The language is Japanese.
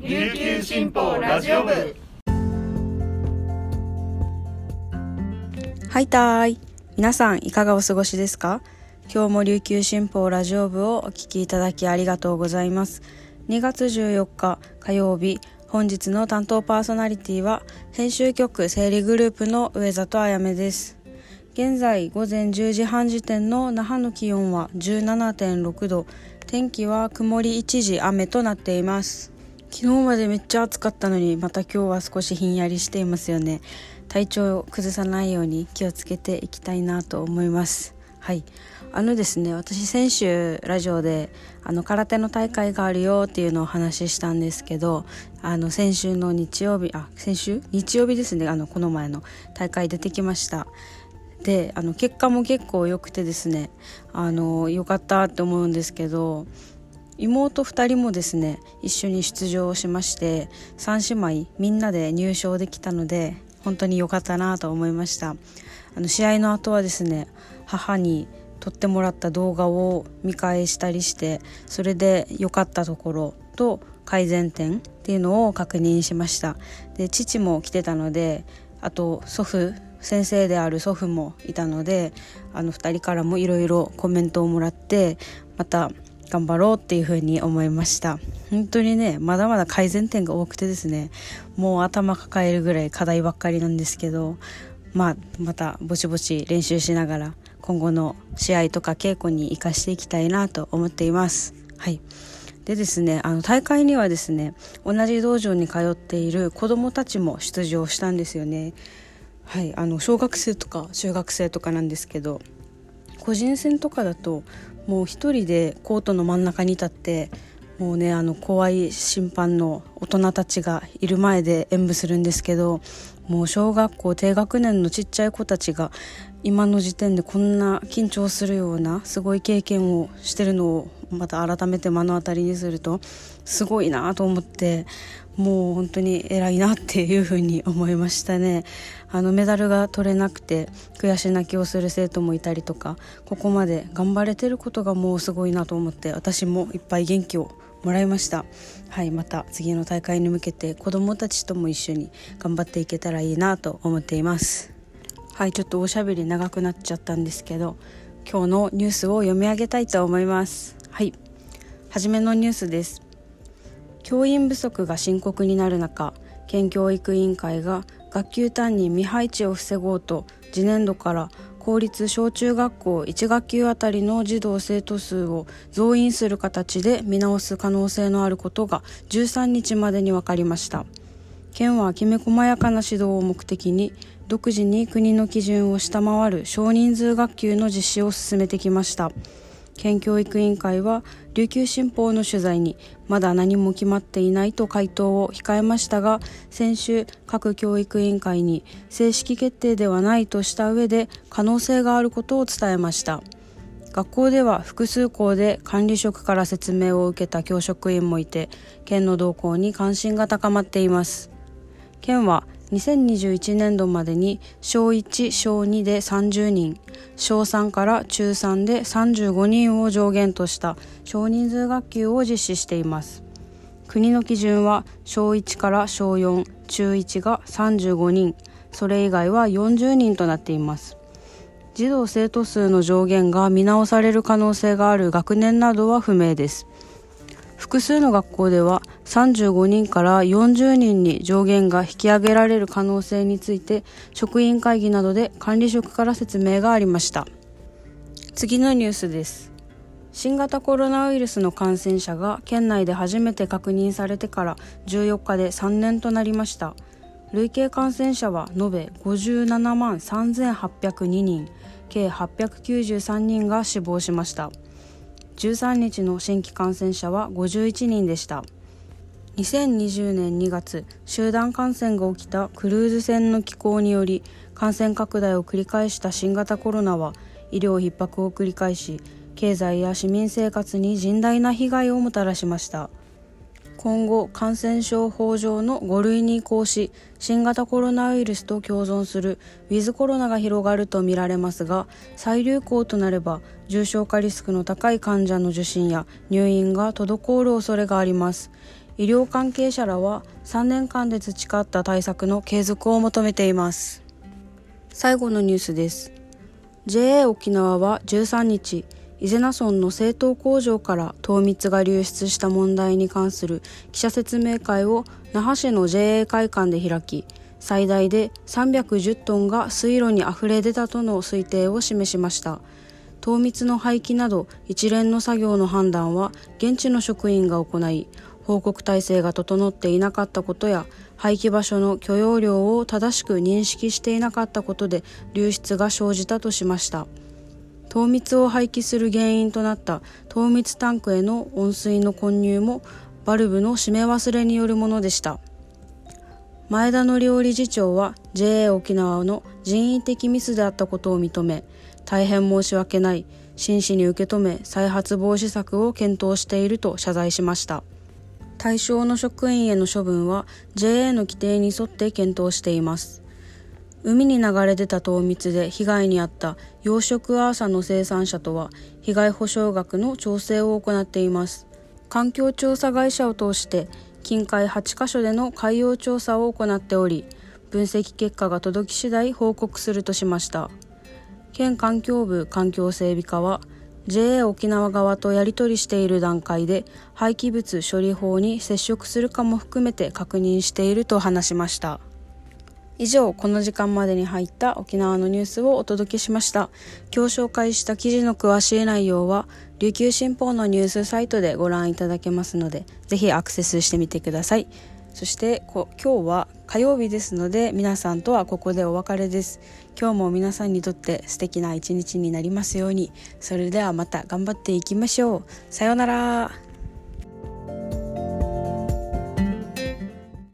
琉球新報ラジオ部。はいたーい。皆さんいかがお過ごしですか？今日も琉球新報ラジオ部をお聞きいただきありがとうございます。2月14日火曜日本日の担当パーソナリティは編集局整理グループの上里あやめです。現在午前10時半時点の那覇の気温は17.6度。天気は曇り一時雨となっています。昨日までめっちゃ暑かったのにまた今日は少しひんやりしていますよね。体調を崩さないように気をつけていきたいなと思います。はい。あのですね私先週ラジオであの空手の大会があるよっていうのをお話ししたんですけどあの先週の日曜日あ先週？日曜日ですね。あのこの前の大会出てきました。であの結果も結構良くてですねあの良かったって思うんですけど妹2人もですね一緒に出場しまして3姉妹みんなで入賞できたので本当に良かったなと思いました。あの試合の後はですね母に撮ってもらった動画を見返したりしてそれで良かったところと改善点っていうのを確認しました。で父も来てたのであと祖父先生である祖父もいたのであの2人からもいろいろコメントをもらってまた頑張ろうっていうふうに思いました。本当にねまだまだ改善点が多くてですねもう頭抱えるぐらい課題ばっかりなんですけどまあまたぼちぼち練習しながら今後の試合とか稽古に生かしていきたいなと思っています。はい。でですねあの大会にはですね同じ道場に通っている子どもたちも出場したんですよね。はい。あの小学生とか中学生とかなんですけど個人戦とかだともう一人でコートの真ん中に立ってもうねあの怖い審判の大人たちがいる前で演舞するんですけどもう小学校低学年のちっちゃい子たちが今の時点でこんな緊張するようなすごい経験をしてるのをまた改めて目の当たりにするとすごいなと思ってもう本当に偉いなっていうふうに思いましたね。あのメダルが取れなくて悔し泣きをする生徒もいたりとかここまで頑張れてることがもうすごいなと思って私もいっぱい元気をもらいました。はいまた次の大会に向けて子どもたちとも一緒に頑張っていけたらいいなと思っています。はいちょっとおしゃべり長くなっちゃったんですけど今日のニュースを読み上げたいと思います。はい初めのニュースです。教員不足が深刻になる中県教育委員会が学級担任未配置を防ごうと次年度から公立小中学校1学級あたりの児童生徒数を増員する形で見直す可能性のあることが13日までに分かりました。県はきめ細やかな指導を目的に独自に国の基準を下回る少人数学級の実施を進めてきました。県教育委員会は琉球新報の取材にまだ何も決まっていないと回答を控えましたが先週各教育委員会に正式決定ではないとした上で可能性があることを伝えました。学校では複数校で管理職から説明を受けた教職員もいて県の動向に関心が高まっています。県は2021年度までに小1小2で30人小3から中3で35人を上限とした少人数学級を実施しています。国の基準は小1から小4中1が35人それ以外は40人となっています。児童生徒数の上限が見直される可能性がある学年などは不明です。複数の学校では35人から40人に上限が引き上げられる可能性について職員会議などで管理職から説明がありました。次のニュースです。新型コロナウイルスの感染者が県内で初めて確認されてから14日で3年となりました。累計感染者は延べ57万3802人計893人が死亡しました。13日の新規感染者は51人でした。2020年2月集団感染が起きたクルーズ船の寄港により感染拡大を繰り返した新型コロナは医療逼迫を繰り返し経済や市民生活に甚大な被害をもたらしました。今後感染症法上の5類に移行し新型コロナウイルスと共存するウィズコロナが広がるとみられますが再流行となれば重症化リスクの高い患者の受診や入院が滞る恐れがあります。医療関係者らは3年間で培った対策の継続を求めています。最後のニュースです。JA 沖縄は13日伊是名村の製糖工場から糖蜜が流出した問題に関する記者説明会を那覇市の JA 会館で開き最大で310トンが水路にあふれ出たとの推定を示しました。糖蜜の廃棄など一連の作業の判断は現地の職員が行い報告体制が整っていなかったことや廃棄場所の許容量を正しく認識していなかったことで流出が生じたとしました。糖蜜を廃棄する原因となった糖蜜タンクへの温水の混入もバルブの締め忘れによるものでした。前田の料理事長は JA 沖縄の人為的ミスであったことを認め大変申し訳ない真摯に受け止め再発防止策を検討していると謝罪しました。対象の職員への処分は JA の規定に沿って検討しています。海に流れ出た糖蜜で被害に遭った養殖アーサの生産者とは被害補償額の調整を行っています。環境調査会社を通して近海8カ所での海洋調査を行っており分析結果が届き次第報告するとしました。県環境部環境整備課は JA 沖縄側とやり取りしている段階で廃棄物処理法に接触するかも含めて確認していると話しました。以上この時間までに入った沖縄のニュースをお届けしました。今日紹介した記事の詳しい内容は琉球新報のニュースサイトでご覧いただけますのでぜひアクセスしてみてください。そして今日は火曜日ですので皆さんとはここでお別れです。今日も皆さんにとって素敵な一日になりますように。それではまた頑張っていきましょう。さようなら。